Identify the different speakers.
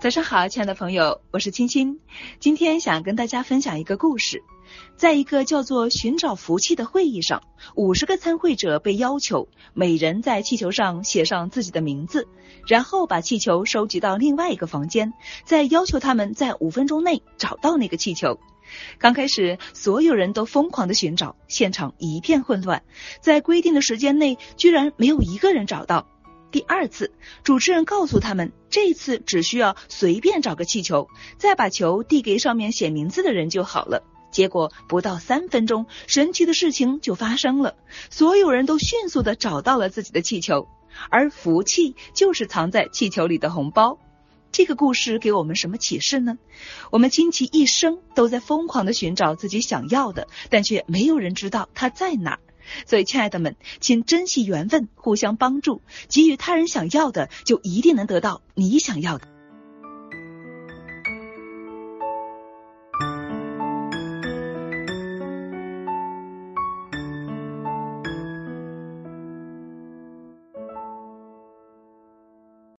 Speaker 1: 早上好，亲爱的朋友，我是青青。今天想跟大家分享一个故事。在一个叫做“寻找福气”的会议上，五十个参会者被要求每人在气球上写上自己的名字，然后把气球收集到另外一个房间，再要求他们在五分钟内找到那个气球。刚开始，所有人都疯狂的寻找，现场一片混乱，在规定的时间内，居然没有一个人找到。第二次，主持人告诉他们，这次只需要随便找个气球，再把球递给上面写名字的人就好了。结果不到三分钟，神奇的事情就发生了，所有人都迅速的找到了自己的气球，而福气就是藏在气球里的红包。这个故事给我们什么启示呢？我们倾其一生都在疯狂的寻找自己想要的，但却没有人知道它在哪。所以，亲爱的们，请珍惜缘分，互相帮助，给予他人想要的，就一定能得到你想要的。